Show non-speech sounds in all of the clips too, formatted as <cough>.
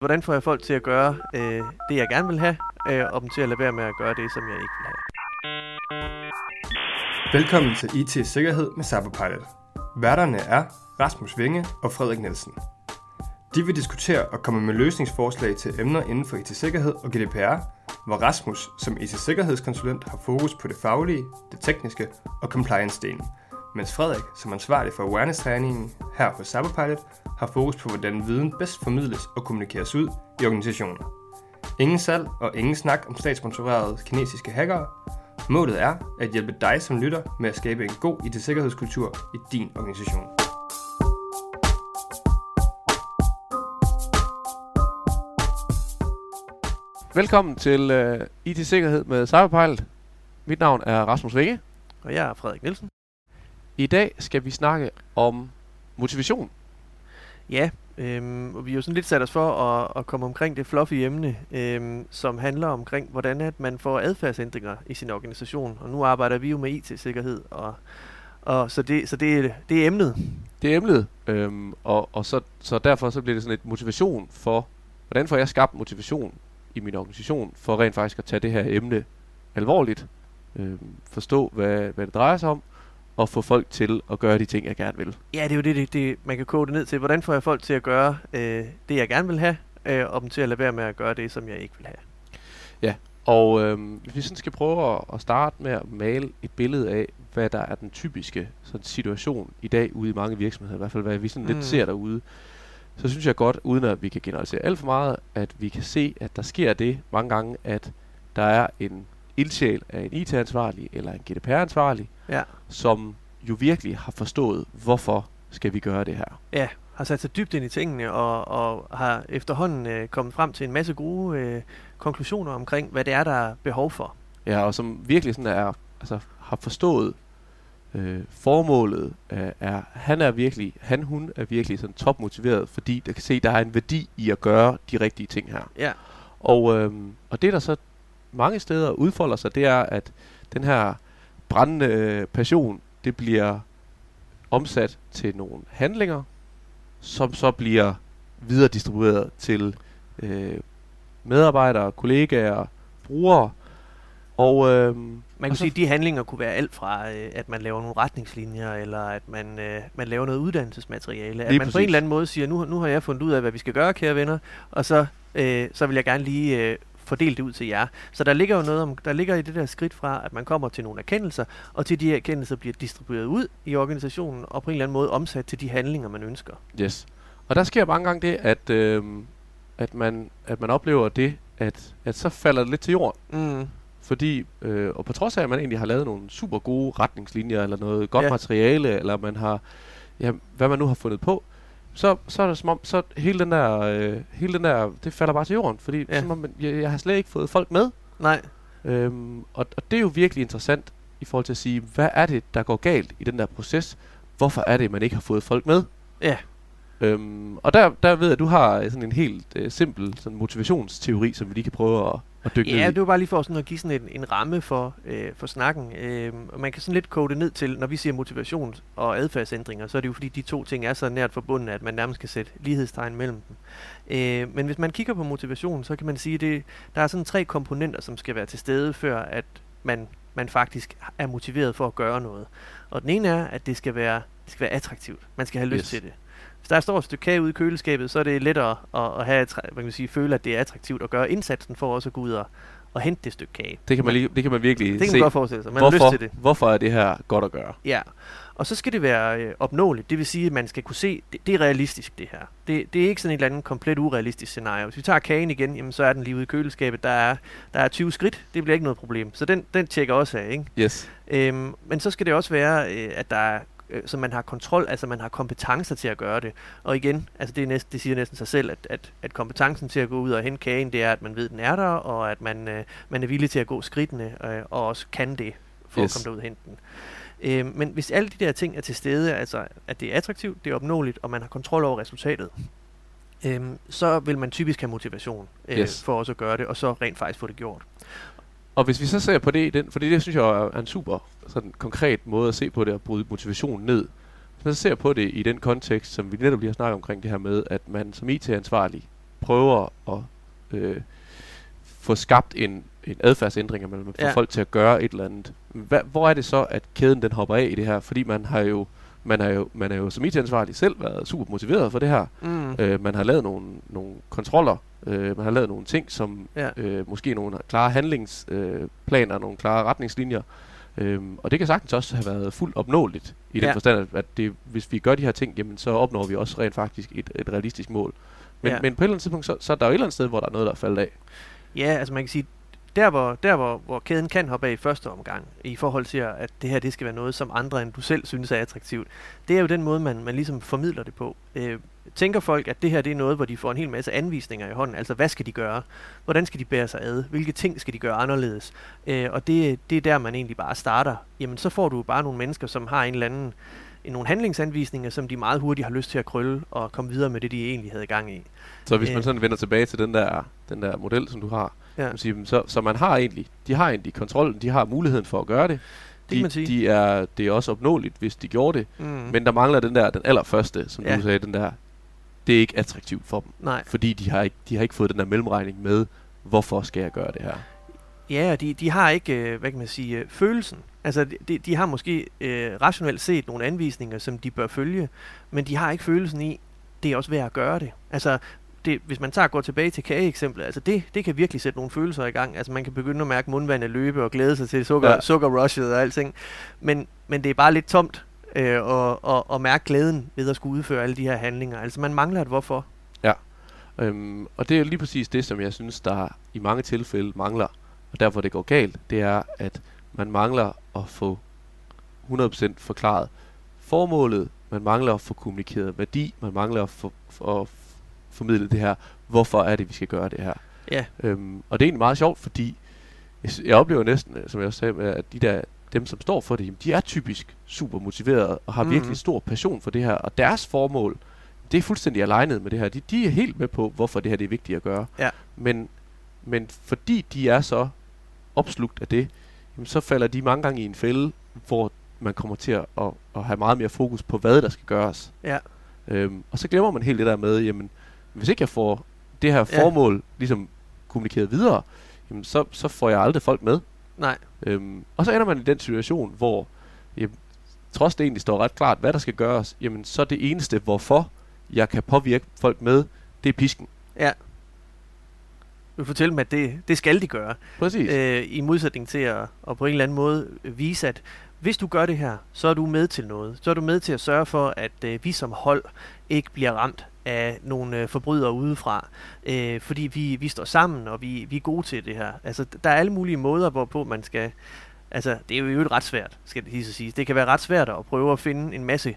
Hvordan får jeg folk til at gøre øh, det, jeg gerne vil have, øh, og dem til at lade være med at gøre det, som jeg ikke vil have? Velkommen til IT Sikkerhed med Cyberpilot. Værterne er Rasmus Vinge og Frederik Nielsen. De vil diskutere og komme med løsningsforslag til emner inden for IT-sikkerhed og GDPR, hvor Rasmus som IT-sikkerhedskonsulent har fokus på det faglige, det tekniske og compliance-delen, mens Frederik som ansvarlig for awareness-træningen her hos Cyberpilot har fokus på, hvordan viden bedst formidles og kommunikeres ud i organisationen. Ingen salg og ingen snak om statssponsorerede kinesiske hackere. Målet er at hjælpe dig som lytter med at skabe en god IT-sikkerhedskultur i din organisation. Velkommen til uh, IT-sikkerhed med Cyberpilot. Mit navn er Rasmus Vinge. Og jeg er Frederik Nielsen. I dag skal vi snakke om motivation. Ja, øhm, og vi har jo sådan lidt sat os for at, at komme omkring det fluffy emne, øhm, som handler omkring, hvordan at man får adfærdsændringer i sin organisation. Og nu arbejder vi jo med IT-sikkerhed, og, og så, det, så det, det er emnet. Det er emnet, øhm, og, og så, så derfor så bliver det sådan et motivation for, hvordan får jeg skabt motivation i min organisation for rent faktisk at tage det her emne alvorligt, øhm, forstå hvad, hvad det drejer sig om, og få folk til at gøre de ting, jeg gerne vil. Ja, det er jo det, det, det man kan koge det ned til. Hvordan får jeg folk til at gøre øh, det, jeg gerne vil have, øh, og dem til at lade være med at gøre det, som jeg ikke vil have. Ja, og øh, hvis vi sådan skal prøve at, at starte med at male et billede af, hvad der er den typiske sådan, situation i dag ude i mange virksomheder, i hvert fald hvad vi sådan mm. lidt ser derude, så synes jeg godt, uden at vi kan generalisere alt for meget, at vi kan se, at der sker det mange gange, at der er en ildsjæl af en IT-ansvarlig eller en GDPR-ansvarlig, Ja, som jo virkelig har forstået, hvorfor skal vi gøre det her. ja har sat sig dybt ind i tingene, og, og har efterhånden øh, kommet frem til en masse gode øh, konklusioner omkring, hvad det er, der er behov for. Ja, og som virkelig sådan er, altså, har forstået øh, formålet, øh, er, han er virkelig, han hun er virkelig sådan topmotiveret, fordi der kan se, der er en værdi i at gøre de rigtige ting her. Ja, Og, øh, og det der så mange steder udfolder sig, det er, at den her brændende øh, passion, det bliver omsat til nogle handlinger, som så bliver videre distribueret til øh, medarbejdere, kollegaer, brugere. Og, øh, man kan og sige, at de handlinger kunne være alt fra, øh, at man laver nogle retningslinjer, eller at man, øh, man laver noget uddannelsesmateriale. At man på præcis. en eller anden måde siger, nu, nu har jeg fundet ud af, hvad vi skal gøre, kære venner, og så, øh, så vil jeg gerne lige øh, fordele det ud til jer. Så der ligger jo noget om, der ligger i det der skridt fra, at man kommer til nogle erkendelser, og til de erkendelser bliver distribueret ud i organisationen, og på en eller anden måde omsat til de handlinger, man ønsker. Yes. Og der sker mange gange det, at, øh, at, man, at man oplever det, at, at så falder det lidt til jorden. Mm. Fordi, øh, og på trods af, at man egentlig har lavet nogle super gode retningslinjer, eller noget godt ja. materiale, eller man har, ja, hvad man nu har fundet på, så, så er det som om, så hele den der, øh, hele den der, det falder bare til jorden, fordi Ja. som om, jeg, jeg har slet ikke fået folk med. Nej, Øhm, og, og det er jo virkelig interessant i forhold til at sige, hvad er det, der går galt i den der proces? Hvorfor er det, man ikke har fået folk med? Ja. Øhm, og der, der ved jeg, at du har sådan en helt øh, simpel sådan motivationsteori, som vi lige kan prøve at, at dykke Ja, ned i. det var bare lige for sådan at give sådan en, en ramme for, øh, for snakken. Øh, og man kan sådan lidt kode det ned til, når vi siger motivation og adfærdsændringer, så er det jo fordi, de to ting er så nært forbundet, at man nærmest kan sætte lighedstegn mellem dem. Øh, men hvis man kigger på motivation, så kan man sige, at det, der er sådan tre komponenter, som skal være til stede, før at man, man faktisk er motiveret for at gøre noget. Og den ene er, at det skal være, det skal være attraktivt. Man skal have lyst Yes. til det. Hvis der står et stykke kage ude i køleskabet, så er det lettere at, at have, hvad kan man sige, føle, at det er attraktivt at gøre indsatsen for også at gå ud og, og hente det stykke kage. Det kan man, lige, det kan man virkelig Det kan se. man godt forestille sig. Man har hvorfor, lyst til det. hvorfor er det her godt at gøre? Ja. Og så skal det være øh, opnåeligt. Det vil sige, at man skal kunne se, det, det er realistisk det her. Det, det er ikke sådan et eller andet komplet urealistisk scenarie. Hvis vi tager kagen igen, jamen, så er den lige ude i køleskabet. Der er, der er 20 skridt. Det bliver ikke noget problem. Så den, den tjekker også af. Ikke? Yes. Øhm, men så skal det også være, øh, at der er øh, så man har kontrol, altså man har kompetencer til at gøre det. Og igen, altså det, er næsten, det siger næsten sig selv, at, at, at kompetencen til at gå ud og hente kagen, det er, at man ved, at den er der, og at man, øh, man er villig til at gå skridtene, øh, og også kan det, for yes. Yes. at komme derud og hente den. Øh, men hvis alle de der ting er til stede, altså at det er attraktivt, det er opnåeligt, og man har kontrol over resultatet, øh, så vil man typisk have motivation øh, Yes. for også at gøre det, og så rent faktisk få det gjort. Og hvis vi så ser på det, i den, fordi det synes jeg er en super sådan, konkret måde at se på det og bryde motivationen ned. Hvis man så ser på det i den kontekst, som vi netop lige har snakket omkring det her med, at man som IT-ansvarlig prøver at øh, få skabt en, en adfærdsændring, man få Ja. folk til at gøre et eller andet. Hva, hvor er det så, at kæden den hopper af i det her? Fordi man har jo, man er jo, man er jo som IT-ansvarlig selv været super motiveret for det her. Mm. Øh, man har lavet nogle, nogle kontroller, øh, man har lavet nogle ting, som Ja. øh, måske nogle klare handlingsplaner, øh, nogle klare retningslinjer. Øhm, og det kan sagtens også have været fuldt opnåeligt i den Ja. forstand, at- at det, hvis vi gør de her ting, jamen, så opnår vi også rent faktisk et, et realistisk mål. Men, Ja. men på et eller andet tidspunkt, så, så er der jo et eller andet sted, hvor der er noget, der er faldet af. Ja, altså man kan sige, der hvor, der hvor, hvor kæden kan hoppe af i første omgang, i forhold til, at det her det skal være noget, som andre end du selv synes er attraktivt, det er jo den måde, man, man ligesom formidler det på. Øh, tænker folk, at det her det er noget, hvor de får en hel masse anvisninger i hånden, altså hvad skal de gøre? Hvordan skal de bære sig ad? Hvilke ting skal de gøre anderledes? Øh, og det, det er der, man egentlig bare starter. Jamen så får du bare nogle mennesker, som har en eller anden nogle handlingsanvisninger, som de meget hurtigt har lyst til at krølle og komme videre med det, de egentlig havde gang i. Så hvis Øh. man sådan vender tilbage til den der, den der model, som du har, Ja. sige, så, så man har egentlig, de har egentlig kontrollen, de har muligheden for at gøre det. Det kan man sige. De, de er, det er også opnåeligt, hvis de gjorde det. Mm. Men der mangler den der, den allerførste, som Ja. du sagde, den der, det er ikke attraktivt for dem. Nej. Fordi de har, ikke, de har ikke fået den der mellemregning med, hvorfor skal jeg gøre det her? Ja, og de, de har ikke, øh, hvad kan man sige, øh, følelsen. Altså, de, de har måske øh, rationelt set nogle anvisninger, som de bør følge, men de har ikke følelsen i, det er også værd at gøre det. Altså, det, hvis man tager går tilbage til kageeksemplet, altså det, det kan virkelig sætte nogle følelser i gang. Altså man kan begynde at mærke mundvandet løbe og glæde sig til sukker, Ja. ja. sukkerrushet og alting. Men, men det er bare lidt tomt øh, og, og, og mærke glæden ved at skulle udføre alle de her handlinger. Altså man mangler et hvorfor. Øhm, og det er lige præcis det, som jeg synes, der i mange tilfælde mangler, og derfor det går galt, det er, at man mangler at få 100% forklaret formålet, man mangler at få kommunikeret værdi, man mangler at få for, at formidle det her, hvorfor er det, vi skal gøre det her. Ja, Øhm, og det er egentlig meget sjovt, fordi jeg, jeg oplever næsten, øh, som jeg også sagde, at de der, dem, som står for det, jamen, de er typisk super motiverede og har Mhm. virkelig stor passion for det her. Og deres formål, det er fuldstændig alignet med det her. De, de er helt med på, hvorfor det her det er vigtigt at gøre. Ja. Men, men fordi de er så opslugt af det, jamen, så falder de mange gange i en fælde, hvor man kommer til at, at, at have meget mere fokus på, hvad der skal gøres. ja, Øhm, og så glemmer man helt det der med, jamen, hvis ikke jeg får det her Ja. formål ligesom kommunikeret videre, jamen, så, så får jeg aldrig folk med. nej, Øhm, og så ender man i den situation, hvor jamen, trods det egentlig står ret klart, hvad der skal gøres, jamen, så det eneste, hvorfor jeg kan påvirke folk med, det er pisken. ja. Du vil fortælle dem, at det, det skal de gøre. Præcis. øh, i modsætning til at, at på en eller anden måde vise, at hvis du gør det her, så er du med til noget. Så er du med til at sørge for, at øh, vi som hold ikke bliver ramt af nogle øh, forbrydere udefra, øh, fordi vi, vi står sammen, og vi, vi er gode til det her. Altså, der er alle mulige måder, hvorpå man skal... Altså, det er jo ikke ret svært, skal det lige så sige. Det kan være ret svært at prøve at finde en masse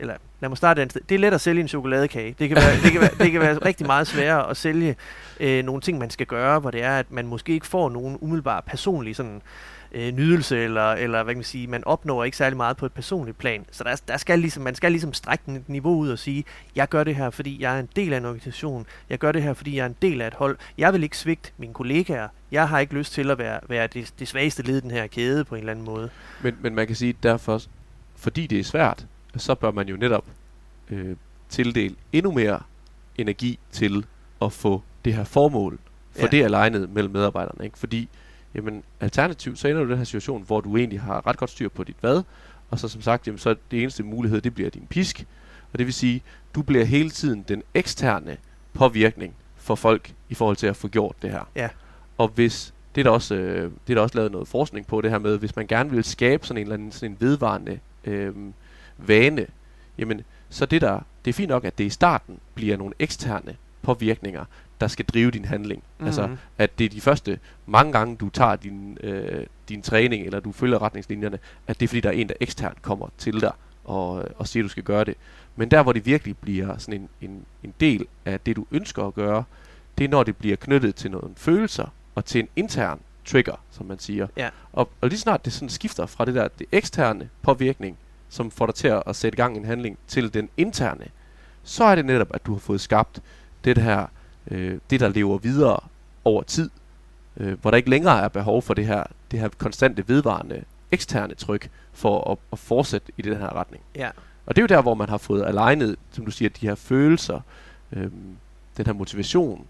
eller lad mig starte et sted. Det er let at sælge en chokoladekage. Det kan være, det kan være, det kan være <laughs> rigtig meget sværere at sælge øh, nogle ting, man skal gøre, hvor det er, at man måske ikke får nogen umiddelbar personlig sådan, øh, nydelse, eller, eller hvad kan man sige, man opnår ikke særlig meget på et personligt plan. Så der, der skal ligesom, man skal ligesom strække et niveau ud og sige, jeg gør det her, fordi jeg er en del af en organisation. Jeg gør det her, fordi jeg er en del af et hold. Jeg vil ikke svigte mine kollegaer. Jeg har ikke lyst til at være, være det, det svageste led i den her kæde på en eller anden måde. Men, men man kan sige, derfor, fordi det er svært, så bør man jo netop øh, tildele endnu mere energi til at få det her formål, for Ja. det er alignet mellem medarbejderne. Ikke? Fordi jamen, alternativt, så ender du i den her situation, hvor du egentlig har ret godt styr på dit hvad, og så som sagt, jamen, så det eneste mulighed, det bliver din pisk, og det vil sige, du bliver hele tiden den eksterne påvirkning for folk i forhold til at få gjort det her. Ja. Og hvis det er der også, øh, det er der også lavet noget forskning på det her med, hvis man gerne vil skabe sådan en eller anden sådan en vedvarende øh, vane, jamen så det der, det er fint nok, at det i starten bliver nogle eksterne påvirkninger, der skal drive din handling. Mm. Altså, at det er de første mange gange, du tager din, øh, din træning, eller du følger retningslinjerne, at det er fordi, der er en, der eksternt kommer til dig og, og siger, at du skal gøre det. Men der, hvor det virkelig bliver sådan en, en, en del af det, du ønsker at gøre, det er, når det bliver knyttet til nogle følelser og til en intern trigger, som man siger. Ja. Og, og lige snart det sådan skifter fra det der det eksterne påvirkning, som får dig til at, sætte gang i en handling, til den interne, så er det netop, at du har fået skabt det her, øh, det der lever videre over tid, øh, hvor der ikke længere er behov for det her, det her konstante vedvarende eksterne tryk for at, at fortsætte i den her retning. Ja. Og det er jo der, hvor man har fået alignet, som du siger, de her følelser, øhm, den her motivation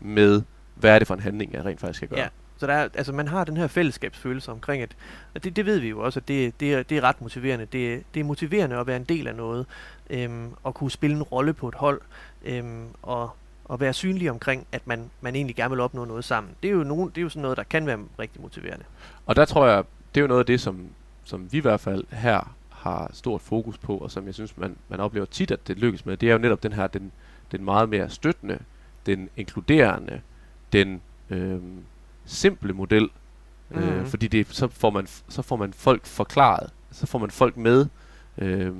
med, hvad er det for en handling, jeg rent faktisk skal gøre. Ja. Så der er, altså man har den her fællesskabsfølelse omkring, at, at det, det ved vi jo også, at det, det, er, det er ret motiverende. Det, det er motiverende at være en del af noget, øhm, og kunne spille en rolle på et hold, øhm, og, og være synlig omkring, at man, man egentlig gerne vil opnå noget sammen. Det er, jo nogen, det er jo sådan noget, der kan være rigtig motiverende. Og der tror jeg, det er jo noget af det, som, som vi i hvert fald her har stort fokus på, og som jeg synes, man, man oplever tit, at det lykkes med, det er jo netop den her, den, den meget mere støttende, den inkluderende, den øh, simple model, mm. øh, fordi det, så, får man, så får man folk forklaret, så får man folk med, øh,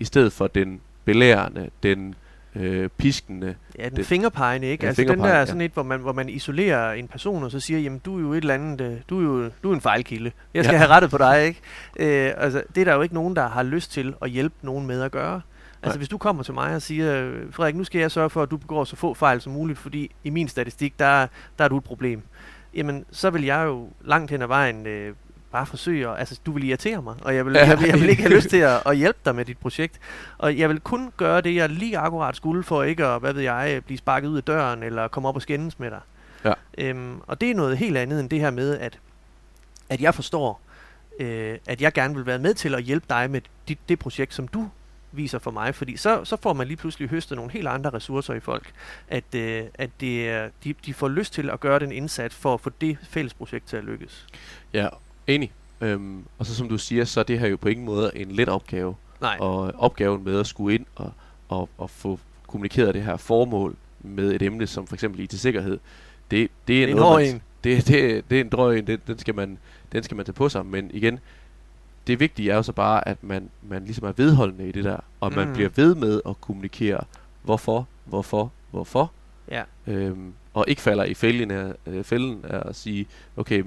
i stedet for den belærende, den øh, piskende. Ja, den det, fingerpegende, ikke? Ja, altså den der fingerpegende, er sådan et, hvor man, hvor man isolerer en person, og så siger, jamen du er jo et eller andet, øh, du er jo du er en fejlkilde. Jeg skal Ja. ja. have rettet på dig, ikke? Øh, altså, det er der jo ikke nogen, der har lyst til at hjælpe nogen med at gøre. Altså Nej. hvis du kommer til mig og siger, øh, Frederik, nu skal jeg sørge for, at du begår så få fejl som muligt, fordi i min statistik, der, der er du et problem. Jamen, så vil jeg jo langt hen ad vejen øh, bare forsøge at, altså du vil irritere mig, og jeg vil, Ja. jeg, vil, jeg vil ikke have <laughs> lyst til at, at hjælpe dig med dit projekt. Og jeg vil kun gøre det, jeg lige akkurat skulle for ikke at, hvad ved jeg, blive sparket ud af døren, eller komme op og skændes med dig. Ja. Øhm, og det er noget helt andet end det her med, at, at jeg forstår, øh, at jeg gerne vil være med til at hjælpe dig med dit, det projekt, som du viser for mig, fordi så, så får man lige pludselig høstet nogle helt andre ressourcer i folk, at, øh, at det er, de, de får lyst til at gøre den indsats for at få det fælles projekt til at lykkes. Ja, enig. Øhm, og så som du siger, så er det her jo på ingen måde en let opgave. Nej, Og opgaven med at skulle ind og, og, og få kommunikeret det her formål med et emne som for eksempel IT-sikkerhed, det, det er det er en noget, hård man, en. det, det, det er en drøg en, det, den, skal man, den skal man tage på sig. Men igen, det vigtige er jo så bare, at man, man ligesom er vedholdende i det der, og mm. man bliver ved med at kommunikere, hvorfor, hvorfor, hvorfor, Ja. øhm, og ikke falder i fælden af, øh, fælden af at sige, okay,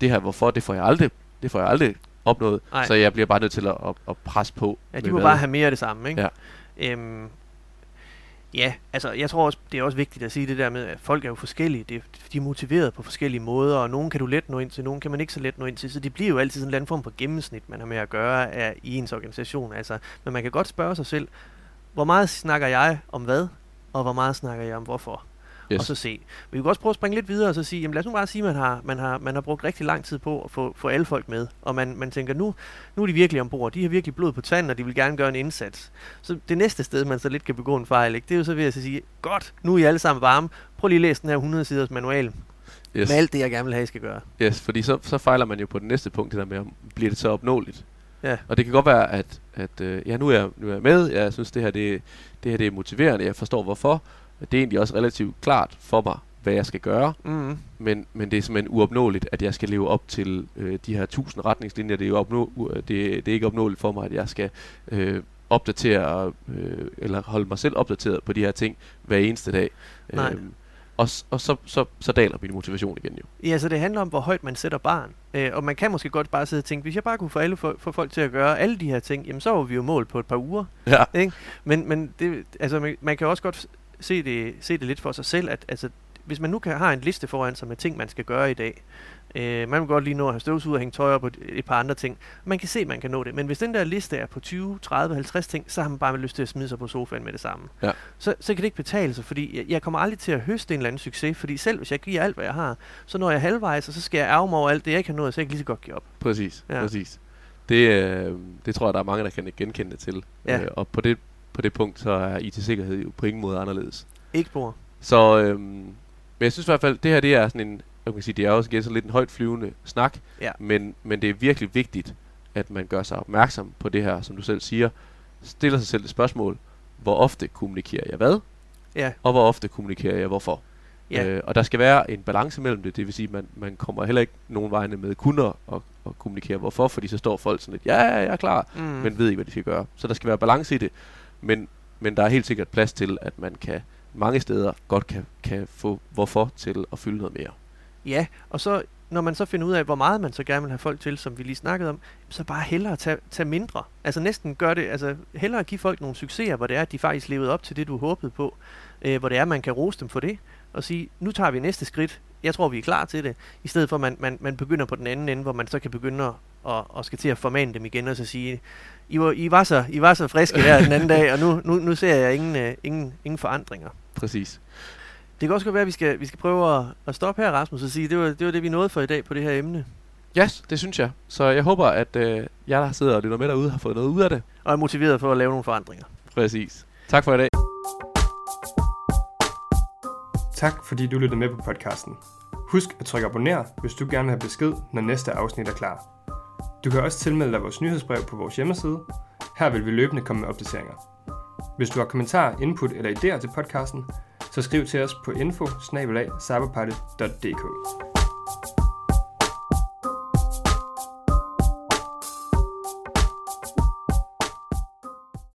det her hvorfor, det får jeg aldrig, det får jeg aldrig opnået, Nej. så jeg bliver bare nødt til at, at, at presse på. Ja, de må hvad- bare have mere af det samme, ikke? Ja. Øhm, ja, altså jeg tror også, det er også vigtigt at sige det der med, at folk er jo forskellige. Det, de er motiveret på forskellige måder, og nogen kan du let nå ind til, nogen kan man ikke så let nå ind til. Så det bliver jo altid sådan en eller anden form for gennemsnit, man har med at gøre af, i ens organisation. Altså, men man kan godt spørge sig selv, hvor meget snakker jeg om hvad, og hvor meget snakker jeg om hvorfor? Yes. Og så se. Vi kan også prøve at springe lidt videre og så sige, jamen lad os nu bare sige, at man har, man har, man har brugt rigtig lang tid på at få, få alle folk med. Og man, man tænker, nu, nu er de virkelig ombord. De har virkelig blod på tanden, og de vil gerne gøre en indsats. Så det næste sted, man så lidt kan begå en fejl, ikke, det er jo så ved at sige, godt, nu er I alle sammen varme. Prøv lige at læse den her 100 siders manual yes. med alt det, jeg gerne vil have, I skal gøre. yes, fordi så, så fejler man jo på det næste punkt, det der med, om bliver det så opnåeligt. Ja. Og det kan godt være, at, at øh, ja, nu er, jeg, nu er jeg med, jeg synes, det her, det, det her det er motiverende, jeg forstår hvorfor. Det er egentlig også relativt klart for mig, hvad jeg skal gøre, Mm. men, men det er simpelthen uopnåeligt, at jeg skal leve op til øh, de her tusind retningslinjer. Det er, jo opnå, u- det, det er ikke opnåeligt for mig, at jeg skal øh, opdatere, øh, eller holde mig selv opdateret på de her ting hver eneste dag. Nej. Øhm, og og så, så, så daler min motivation igen jo. Ja, så det handler om, hvor højt man sætter barn. Øh, og man kan måske godt bare sidde og tænke, hvis jeg bare kunne få, alle, få, få folk til at gøre alle de her ting, jamen så var vi jo mål på et par uger. Ja. Men, men det, altså, man, man kan også godt se det, se det lidt for sig selv, at altså, hvis man nu kan, har en liste foran sig med ting, man skal gøre i dag, øh, man vil godt lige nå at have støvsuget og hænge tøj op og et, par andre ting. Man kan se, at man kan nå det. Men hvis den der liste er på 20, 30, 50 ting, så har man bare lyst til at smide sig på sofaen med det samme. Ja. Så, så kan det ikke betale sig, fordi jeg, jeg kommer aldrig til at høste en eller anden succes, fordi selv hvis jeg giver alt, hvad jeg har, så når jeg halvvejs, og så skal jeg ærge mig over alt det, jeg ikke har nået, så jeg kan lige så godt give op. Præcis, ja. præcis. Det, øh, det tror jeg, der er mange, der kan genkende det til. Ja. Øh, og på det, på det punkt, så er IT-sikkerhed jo på ingen måde anderledes. Ikke spor. Så, øhm, men jeg synes i hvert fald, det her det er sådan en, jeg kan sige, det er også igen sådan lidt en højt flyvende snak, Ja. men, men det er virkelig vigtigt, at man gør sig opmærksom på det her, som du selv siger, stiller sig selv et spørgsmål, hvor ofte kommunikerer jeg hvad, Ja, og hvor ofte kommunikerer jeg hvorfor. ja. Øh, og der skal være en balance mellem det, det vil sige, at man, man kommer heller ikke nogen vegne med kun at, at, at kommunikere hvorfor, fordi så står folk sådan lidt, ja, ja, jeg er klar, mm. men ved ikke, hvad de skal gøre. Så der skal være balance i det, men, men der er helt sikkert plads til, at man kan mange steder godt kan, kan få hvorfor til at fylde noget mere. Ja, og så når man så finder ud af, hvor meget man så gerne vil have folk til, som vi lige snakkede om, så bare hellere tage, tage mindre. Altså næsten gør det, altså hellere give folk nogle succeser, hvor det er, at de faktisk levede op til det, du håbede på. Øh, hvor det er, man kan rose dem for det, og sige, nu tager vi næste skridt. Jeg tror, vi er klar til det. I stedet for, at man, man, man begynder på den anden ende, hvor man så kan begynde at, og, og skal til at formane dem igen, og så sige, I var, I var, så, I var så friske her den anden dag, og nu, nu, nu ser jeg ingen, øh, ingen, ingen forandringer. Præcis. Det kan også godt være, at vi skal, vi skal prøve at, at stoppe her, Rasmus, og sige, det var, det var det, vi nåede for i dag på det her emne. Ja, yes, det synes jeg. Så jeg håber, at øh, jer, der sidder og lytter med derude, har fået noget ud af det. Og er motiveret for at lave nogle forandringer. Præcis. Tak for i dag. Tak fordi du lyttede med på podcasten. Husk at trykke abonner, hvis du gerne vil have besked, når næste afsnit er klar. Du kan også tilmelde dig vores nyhedsbrev på vores hjemmeside. Her vil vi løbende komme med opdateringer. Hvis du har kommentarer, input eller idéer til podcasten, så skriv til os på info